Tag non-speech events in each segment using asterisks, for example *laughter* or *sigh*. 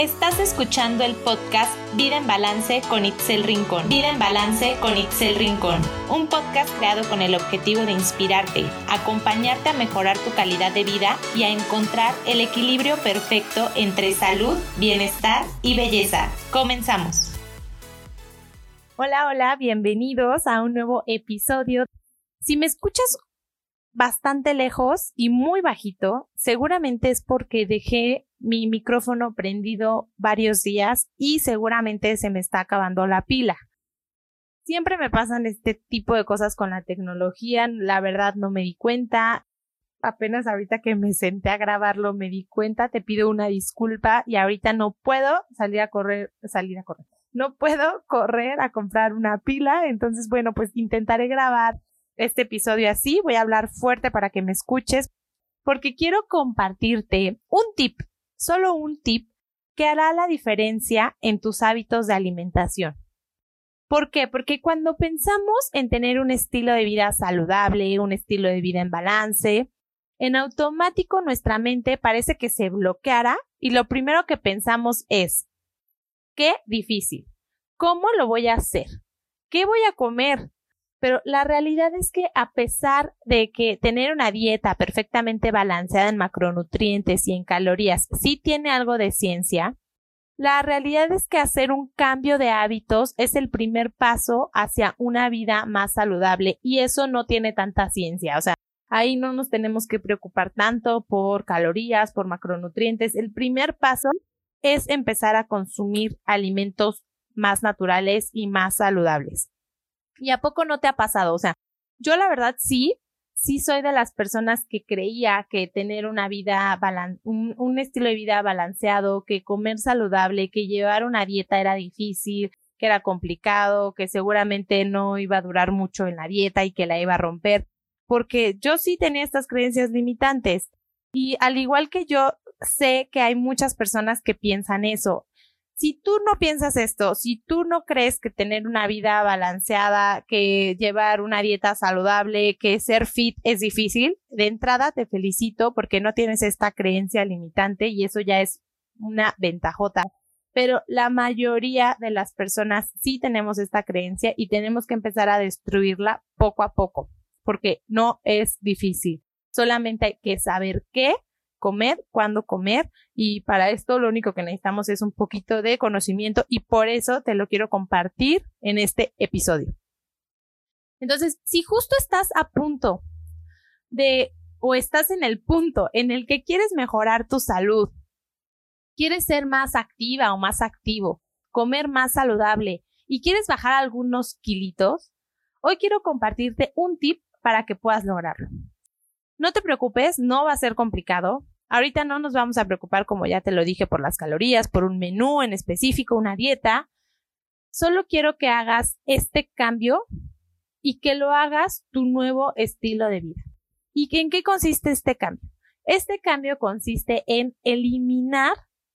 Estás escuchando el podcast Vida en Balance con Itzel Rincón. Vida en Balance con Itzel Rincón. Un podcast creado con el objetivo de inspirarte, acompañarte a mejorar tu calidad de vida y a encontrar el equilibrio perfecto entre salud, bienestar y belleza. Comenzamos. Hola, hola, bienvenidos a un nuevo episodio. Si me escuchas bastante lejos y muy bajito, seguramente es porque dejé mi micrófono prendido varios días y seguramente se me está acabando la pila. Siempre me pasan este tipo de cosas con la tecnología, la verdad no me di cuenta. Apenas ahorita que me senté a grabarlo me di cuenta, te pido una disculpa y ahorita no puedo salir a correr, salir a correr. No puedo correr a comprar una pila, entonces bueno, pues intentaré grabar este episodio así, voy a hablar fuerte para que me escuches, porque quiero compartirte un tip, solo un tip, que hará la diferencia en tus hábitos de alimentación. ¿Por qué? Porque cuando pensamos en tener un estilo de vida saludable, un estilo de vida en balance, en automático nuestra mente parece que se bloqueará y lo primero que pensamos es, qué difícil, ¿cómo lo voy a hacer? ¿Qué voy a comer? Pero la realidad es que a pesar de que tener una dieta perfectamente balanceada en macronutrientes y en calorías sí tiene algo de ciencia, la realidad es que hacer un cambio de hábitos es el primer paso hacia una vida más saludable y eso no tiene tanta ciencia, o sea, ahí no nos tenemos que preocupar tanto por calorías, por macronutrientes, el primer paso es empezar a consumir alimentos más naturales y más saludables. ¿Y a poco no te ha pasado? O sea, yo la verdad sí, sí soy de las personas que creía que tener una vida, un, un estilo de vida balanceado, que comer saludable, que llevar una dieta era difícil, que era complicado, que seguramente no iba a durar mucho en la dieta y que la iba a romper, porque yo sí tenía estas creencias limitantes. Y al igual que yo, sé que hay muchas personas que piensan eso si tú no piensas esto, si tú no crees que tener una vida balanceada, que llevar una dieta saludable, que ser fit es difícil, de entrada te felicito porque no tienes esta creencia limitante y eso ya es una ventajota. Pero la mayoría de las personas sí tenemos esta creencia y tenemos que empezar a destruirla poco a poco, porque no es difícil. Solamente hay que saber qué comer, cuándo comer y para esto lo único que necesitamos es un poquito de conocimiento y por eso te lo quiero compartir en este episodio. Entonces, si justo estás a punto de o estás en el punto en el que quieres mejorar tu salud, quieres ser más activa o más activo, comer más saludable y quieres bajar algunos kilitos, hoy quiero compartirte un tip para que puedas lograrlo. No te preocupes, no va a ser complicado. Ahorita no nos vamos a preocupar, como ya te lo dije, por las calorías, por un menú en específico, una dieta. Solo quiero que hagas este cambio y que lo hagas tu nuevo estilo de vida. ¿Y en qué consiste este cambio? Este cambio consiste en eliminar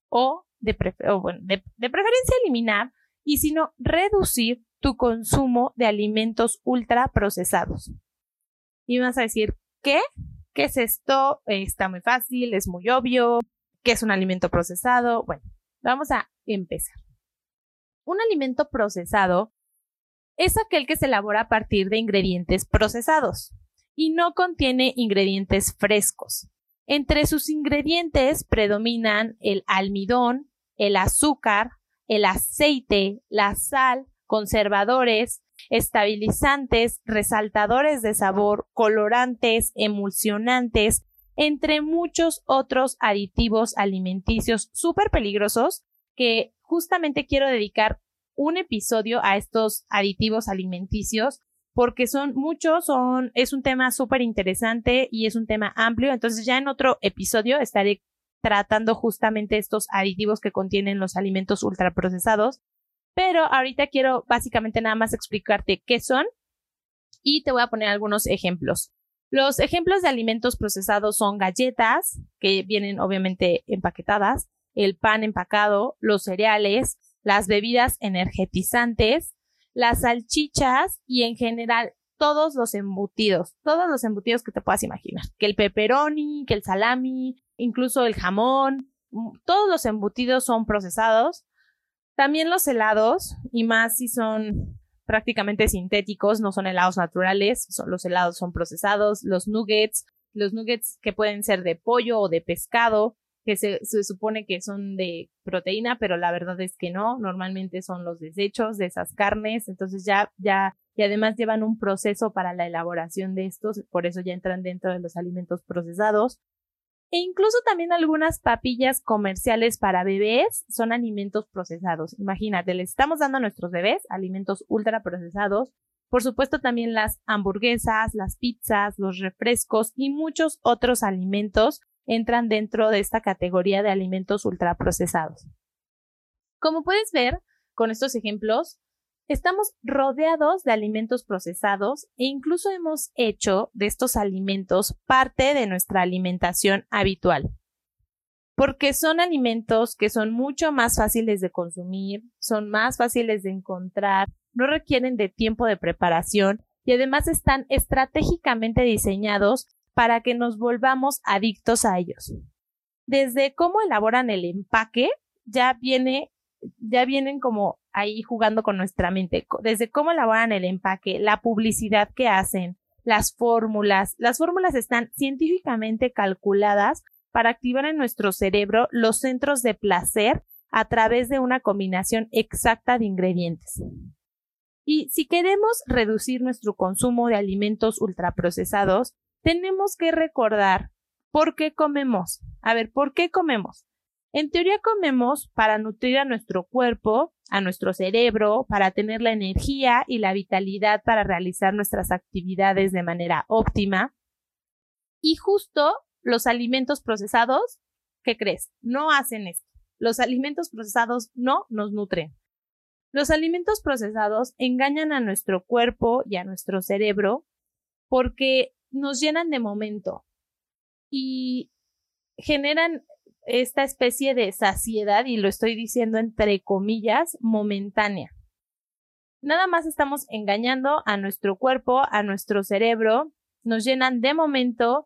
o de, de preferencia eliminar y si no reducir tu consumo de alimentos ultraprocesados. Y vas a decir, ¿qué? ¿Qué es esto? está muy fácil, es muy obvio. ¿Qué es un alimento procesado? Bueno, vamos a empezar. Un alimento procesado es aquel que se elabora a partir de ingredientes procesados y no contiene ingredientes frescos. Entre sus ingredientes predominan el almidón, el azúcar, el aceite, la sal, conservadores, estabilizantes, resaltadores de sabor, colorantes, emulsionantes, entre muchos otros aditivos alimenticios súper peligrosos que justamente quiero dedicar un episodio a estos aditivos alimenticios porque son muchos, son, es un tema súper interesante y es un tema amplio. Entonces ya en otro episodio estaré tratando justamente estos aditivos que contienen los alimentos ultraprocesados pero ahorita quiero básicamente nada más explicarte qué son y te voy a poner algunos ejemplos. Los ejemplos de alimentos procesados son galletas, que vienen obviamente empaquetadas, el pan empacado, los cereales, las bebidas energetizantes, las salchichas y en general todos los embutidos, todos los embutidos que te puedas imaginar, que el pepperoni, que el salami, incluso el jamón, todos los embutidos son procesados, también los helados, y más si son prácticamente sintéticos, no son helados naturales, son, los helados son procesados, los nuggets, los nuggets que pueden ser de pollo o de pescado, que se, se, supone que son de proteína, pero la verdad es que no, normalmente son los desechos de esas carnes, entonces ya, ya, y además llevan un proceso para la elaboración de estos, por eso ya entran dentro de los alimentos procesados. E incluso también algunas papillas comerciales para bebés son alimentos procesados. Imagínate, les estamos dando a nuestros bebés alimentos ultra procesados. Por supuesto también las hamburguesas, las pizzas, los refrescos y muchos otros alimentos entran dentro de esta categoría de alimentos ultraprocesados. Como puedes ver con estos ejemplos, estamos rodeados de alimentos procesados e incluso hemos hecho de estos alimentos parte de nuestra alimentación habitual. Porque son alimentos que son mucho más fáciles de consumir, son más fáciles de encontrar, no requieren de tiempo de preparación y además están estratégicamente diseñados para que nos volvamos adictos a ellos. Desde cómo elaboran el empaque, ya viene, ya vienen como ahí jugando con nuestra mente. Desde cómo elaboran el empaque, la publicidad que hacen, las fórmulas. Las fórmulas están científicamente calculadas para activar en nuestro cerebro los centros de placer a través de una combinación exacta de ingredientes. Y si queremos reducir nuestro consumo de alimentos ultraprocesados, tenemos que recordar por qué comemos. A ver, ¿por qué comemos? En teoría comemos para nutrir a nuestro cuerpo, a nuestro cerebro, para tener la energía y la vitalidad para realizar nuestras actividades de manera óptima. Y justo los alimentos procesados, ¿qué crees? No hacen esto. Los alimentos procesados no nos nutren. Los alimentos procesados engañan a nuestro cuerpo y a nuestro cerebro porque nos llenan de momento y generan esta especie de saciedad, y lo estoy diciendo entre comillas, momentánea. Nada más estamos engañando a nuestro cuerpo, a nuestro cerebro, nos llenan de momento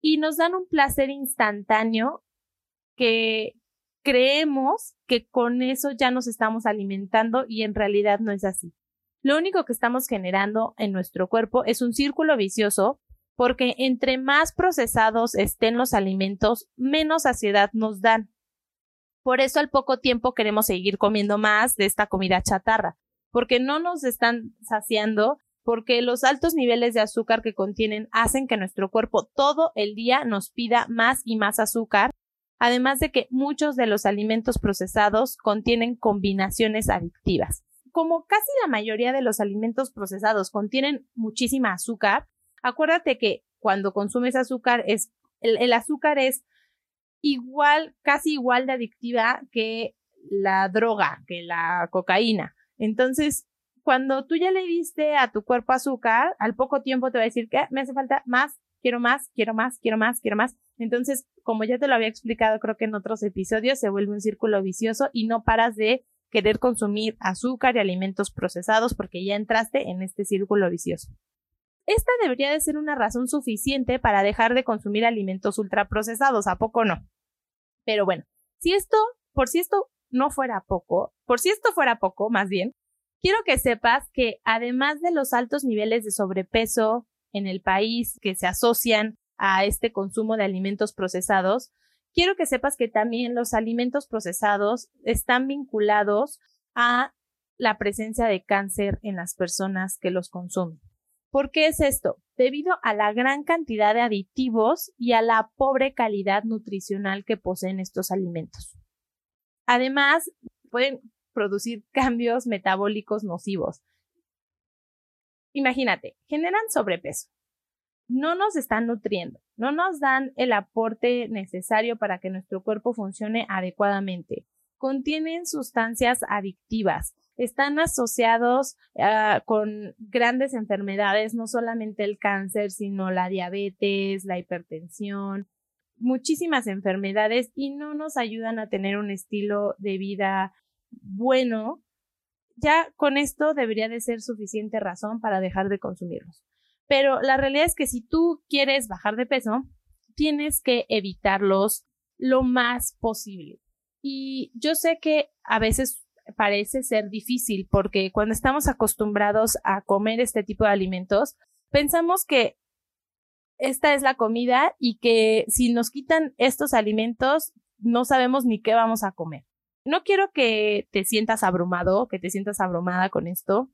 y nos dan un placer instantáneo que creemos que con eso ya nos estamos alimentando y en realidad no es así. Lo único que estamos generando en nuestro cuerpo es un círculo vicioso porque entre más procesados estén los alimentos, menos saciedad nos dan. Por eso al poco tiempo queremos seguir comiendo más de esta comida chatarra, porque no nos están saciando, porque los altos niveles de azúcar que contienen hacen que nuestro cuerpo todo el día nos pida más y más azúcar, además de que muchos de los alimentos procesados contienen combinaciones adictivas. Como casi la mayoría de los alimentos procesados contienen muchísima azúcar, Acuérdate que cuando consumes azúcar es el, azúcar es igual, casi igual de adictiva que la droga, que la cocaína. Entonces, cuando tú ya le diste a tu cuerpo azúcar, al poco tiempo te va a decir que me hace falta más, quiero más, quiero más, quiero más, quiero más. Entonces, como ya te lo había explicado creo que en otros episodios, se vuelve un círculo vicioso y no paras de querer consumir azúcar y alimentos procesados porque ya entraste en este círculo vicioso. Esta debería de ser una razón suficiente para dejar de consumir alimentos ultraprocesados, ¿a poco no? Pero bueno, si esto, por si esto no fuera poco, por si esto fuera poco, más bien, quiero que sepas que además de los altos niveles de sobrepeso en el país que se asocian a este consumo de alimentos procesados, quiero que sepas que también los alimentos procesados están vinculados a la presencia de cáncer en las personas que los consumen. ¿Por qué es esto? Debido a la gran cantidad de aditivos y a la pobre calidad nutricional que poseen estos alimentos. Además, pueden producir *laughs* cambios metabólicos nocivos. Imagínate, generan sobrepeso. No nos están nutriendo, no nos dan el aporte necesario para que nuestro cuerpo funcione adecuadamente. Contienen sustancias adictivas, están asociados ah, con grandes enfermedades, no solamente el cáncer, sino la diabetes, la hipertensión, muchísimas enfermedades y no nos ayudan a tener un estilo de vida bueno. Ya con esto debería de ser suficiente razón para dejar de consumirlos. Pero la realidad es que si tú quieres bajar de peso, tienes que evitarlos lo más posible. Y yo sé que a veces parece ser difícil porque cuando estamos acostumbrados a comer este tipo de alimentos, pensamos que esta es la comida y que si nos quitan estos alimentos, no sabemos ni qué vamos a comer. No quiero que te sientas abrumado, que te sientas abrumada con esto.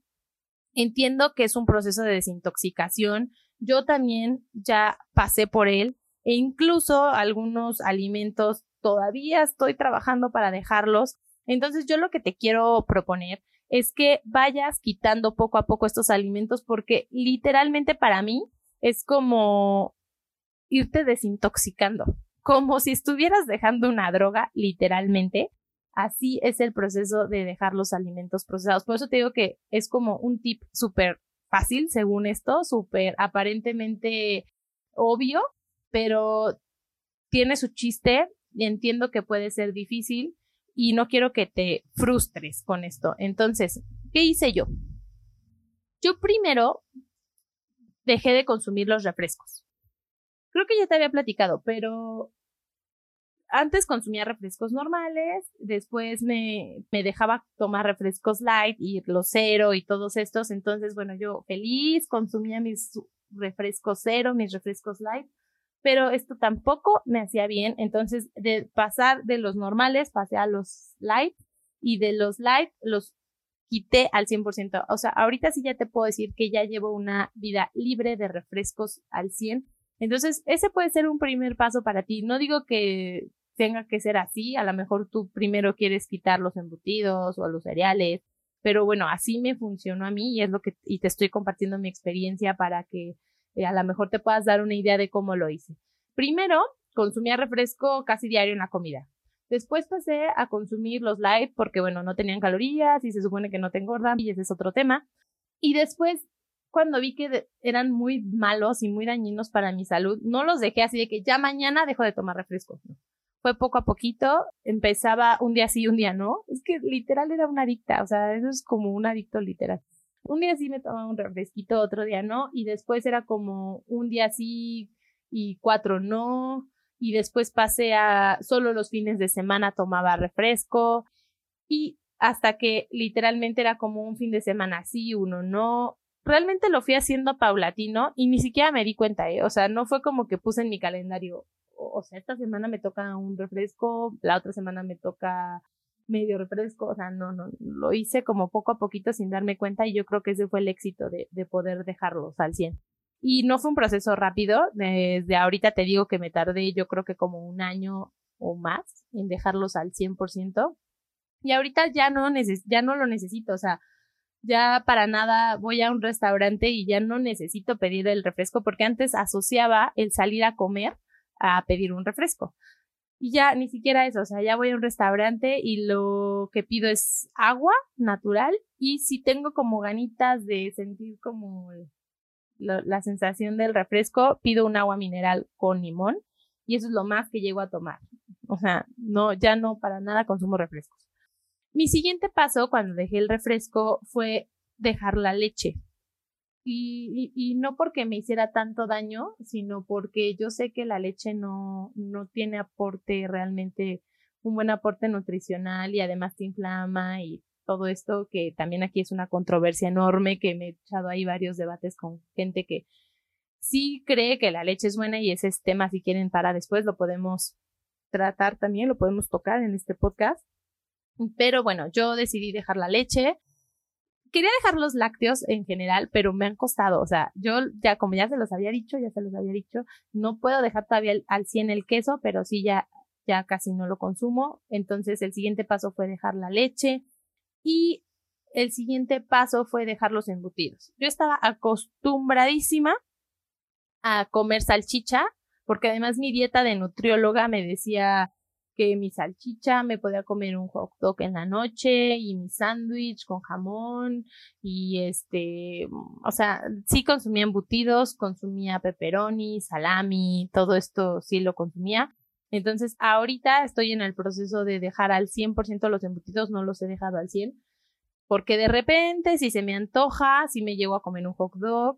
Entiendo que es un proceso de desintoxicación. Yo también ya pasé por él e incluso algunos alimentos todavía estoy trabajando para dejarlos. Entonces yo lo que te quiero proponer es que vayas quitando poco a poco estos alimentos porque literalmente para mí es como irte desintoxicando, como si estuvieras dejando una droga, literalmente. Así es el proceso de dejar los alimentos procesados. Por eso te digo que es como un tip súper fácil, según esto, súper aparentemente obvio, pero tiene su chiste y entiendo que puede ser difícil y no quiero que te frustres con esto. Entonces, ¿qué hice yo? Yo primero dejé de consumir los refrescos. Creo que ya te había platicado, pero antes consumía refrescos normales, después me, me dejaba tomar refrescos light y los cero y todos estos. Entonces, bueno, yo feliz consumía mis refrescos cero, mis refrescos light, pero esto tampoco me hacía bien. Entonces, de pasar de los normales, pasé a los light y de los light los quité al 100%. O sea, ahorita sí ya te puedo decir que ya llevo una vida libre de refrescos al 100. Entonces, ese puede ser un primer paso para ti. No digo que tenga que ser así, a lo mejor tú primero quieres quitar los embutidos o los cereales, pero bueno, así me funcionó a mí y es lo que y te estoy compartiendo mi experiencia para que eh, a lo mejor te puedas dar una idea de cómo lo hice. Primero, consumía refresco casi diario en la comida. Después pasé a consumir los light porque, bueno, no tenían calorías y se supone que no te engordan y ese es otro tema. Y después, cuando vi que eran muy malos y muy dañinos para mi salud, no los dejé así de que ya mañana dejo de tomar refresco. Fue poco a poquito, empezaba un día sí, un día no. Es que literal era una adicta, o sea, eso es como un adicto literal. Un día sí me tomaba un refresquito, otro día no, y después era como un día sí y cuatro no, y después pasé a solo los fines de semana tomaba refresco y hasta que literalmente era como un fin de semana sí, uno no. Realmente lo fui haciendo paulatino y ni siquiera me di cuenta, ¿eh? O sea, no fue como que puse en mi calendario, o sea, esta semana me toca un refresco, la otra semana me toca medio refresco, o sea, no, no, lo hice como poco a poquito sin darme cuenta y yo creo que ese fue el éxito de, de poder dejarlos al 100. Y no fue un proceso rápido. Desde ahorita te digo que me tardé yo creo que como un año o más en dejarlos al 100%. Y ahorita ya no, ya no lo necesito. O sea, ya para nada voy a un restaurante y ya no necesito pedir el refresco porque antes asociaba el salir a comer a pedir un refresco. Y ya ni siquiera eso, o sea, ya voy a un restaurante y lo que pido es agua natural y si tengo como ganitas de sentir como la sensación del refresco, pido un agua mineral con limón y eso es lo más que llego a tomar. O sea, no, ya no para nada consumo refrescos. Mi siguiente paso cuando dejé el refresco fue dejar la leche. Y, no porque me hiciera tanto daño, sino porque yo sé que la leche no, no tiene aporte realmente, un buen aporte nutricional y además te inflama y todo esto, que también aquí es una controversia enorme, que me he echado ahí varios debates con gente que sí cree que la leche es buena y ese es tema, si quieren, para después lo podemos tratar también, lo podemos tocar en este podcast. Pero bueno, yo decidí dejar la leche. Quería dejar los lácteos en general, pero me han costado. O sea, yo ya, como ya se los había dicho, ya se los había dicho, no puedo dejar todavía al 100 el queso, pero sí ya, ya casi no lo consumo. Entonces el siguiente paso fue dejar la leche. Y el siguiente paso fue dejar los embutidos. Yo estaba acostumbradísima a comer salchicha, porque además mi dieta de nutrióloga me decía que mi salchicha me podía comer un hot dog en la noche y mi sándwich con jamón y este, o sea, sí consumía embutidos, consumía pepperoni, salami, todo esto sí lo consumía, entonces, ahorita estoy en el proceso de dejar al 100% los embutidos, no los he dejado al 100, porque de repente, si se me antoja, si me llego a comer un hot dog,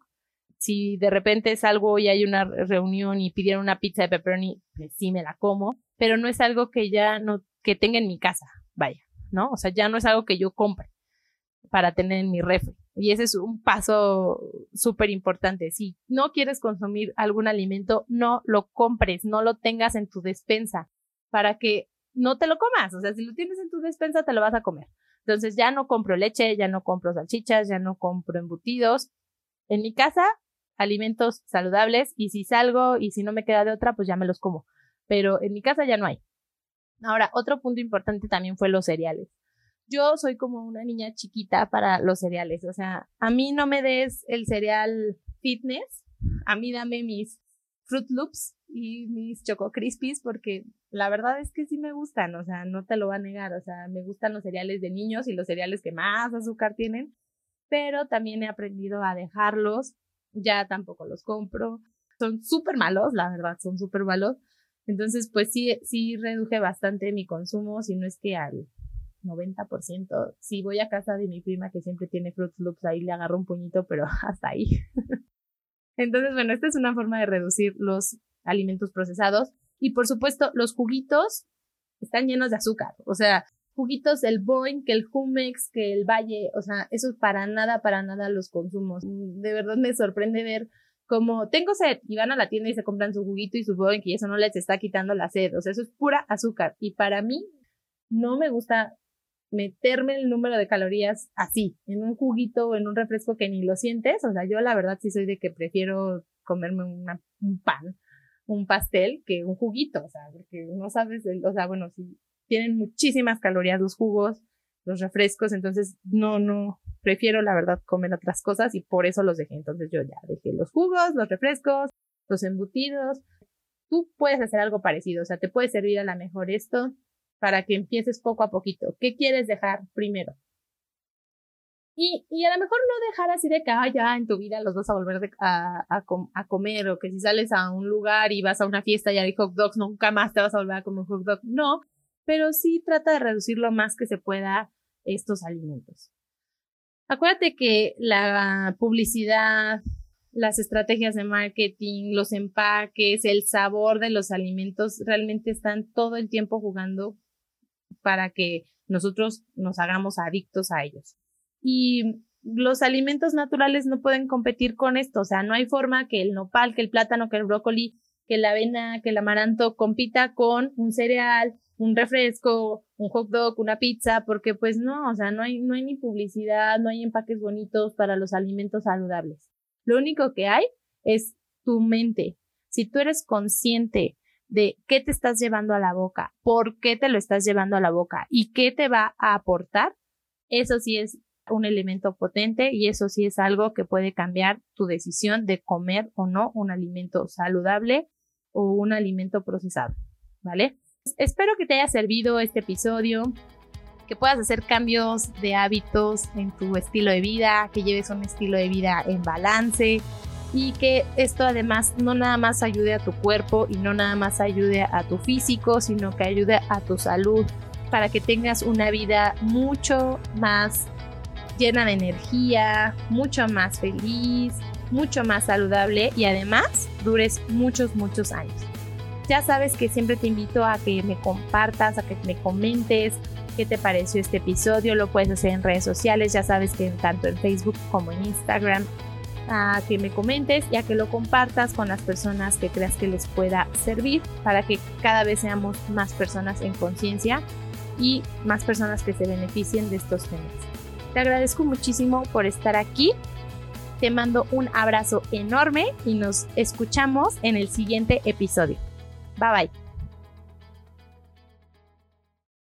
si de repente salgo y hay una reunión y pidieron una pizza de pepperoni, pues sí me la como. Pero no es algo que ya no, que tenga en mi casa, vaya, ¿no? O sea, ya no es algo que yo compre para tener en mi refri. Y ese es un paso súper importante. Si no quieres consumir algún alimento, no lo compres, no lo tengas en tu despensa para que no te lo comas. O sea, si lo tienes en tu despensa, te lo vas a comer. Entonces ya no compro leche, ya no compro salchichas, ya no compro embutidos. En mi casa, alimentos saludables y si salgo y si no me queda de otra, pues ya me los como. Pero en mi casa ya no hay. Ahora, otro punto importante también fue los cereales. Yo soy como una niña chiquita para los cereales. O sea, a mí no me des el cereal fitness, a mí dame mis Fruit Loops y mis Choco Crispies porque la verdad es que sí me gustan, o sea, no te lo va a negar, o sea, me gustan los cereales de niños y los cereales que más azúcar tienen, pero también he aprendido a dejarlos, ya tampoco los compro, son súper malos, la verdad, son súper malos, entonces pues sí, sí reduje bastante mi consumo, si no es que al 90%, si voy a casa de mi prima que siempre tiene Fruit Loops, ahí le agarro un puñito, pero *laughs* hasta ahí. Entonces, bueno, esta es una forma de reducir los alimentos procesados. Y por supuesto, los juguitos están llenos de azúcar. O sea, juguitos, el Boeing, que el Jumex, que el Valle, o sea, eso para nada, para nada los consumos. De verdad me sorprende ver cómo tengo sed y van a la tienda y se compran su juguito y su Boeing y eso no les está quitando la sed. O sea, eso es pura azúcar. Y para mí no me gusta meterme el número de calorías así, en un juguito o en un refresco que ni lo sientes. O sea, yo la verdad sí soy de que prefiero comerme un pan, un pastel, que un juguito. O sea, porque no sabes, o sea, bueno, sí, tienen muchísimas calorías los jugos, los refrescos, entonces no, no, prefiero la verdad comer otras cosas y por eso los dejé. Entonces yo ya dejé los jugos, los refrescos, los embutidos. Tú puedes hacer algo parecido, o sea, te puede servir a la mejor esto para que empieces poco a poquito. ¿Qué quieres dejar primero? Y, y a lo mejor no dejar así de que ah, ya en tu vida los vas a volver a, a, comer o que si sales a un lugar y vas a una fiesta y hay hot dogs, nunca más te vas a volver a comer hot dog. No, pero sí trata de reducir lo más que se pueda estos alimentos. Acuérdate que la publicidad, las estrategias de marketing, los empaques, el sabor de los alimentos realmente están todo el tiempo jugando para que nosotros nos hagamos adictos a ellos. Y los alimentos naturales no pueden competir con esto, o sea, no hay forma que el nopal, que el plátano, que el brócoli, que la avena, que el amaranto compita con un cereal, un refresco, un hot dog, una pizza, porque pues no, o sea, no hay, no hay ni publicidad, no hay empaques bonitos para los alimentos saludables. Lo único que hay es tu mente. Si tú eres consciente de qué te estás llevando a la boca, por qué te lo estás llevando a la boca y qué te va a aportar, eso sí es un elemento potente y eso sí es algo que puede cambiar tu decisión de comer o no un alimento saludable o un alimento procesado, ¿vale? Espero que te haya servido este episodio, que puedas hacer cambios de hábitos en tu estilo de vida, que lleves un estilo de vida en balance, y que esto además no nada más ayude a tu cuerpo y no nada más ayude a tu físico, sino que ayude a tu salud para que tengas una vida mucho más llena de energía, mucho más feliz, mucho más saludable y además dures muchos, muchos años. Ya sabes que siempre te invito a que me compartas, a que me comentes qué te pareció este episodio. Lo puedes hacer en redes sociales, ya sabes que tanto en Facebook como en Instagram a que me comentes y a que lo compartas con las personas que creas que les pueda servir para que cada vez seamos más personas en conciencia y más personas que se beneficien de estos temas. Te agradezco muchísimo por estar aquí. Te mando un abrazo enorme y nos escuchamos en el siguiente episodio. Bye bye.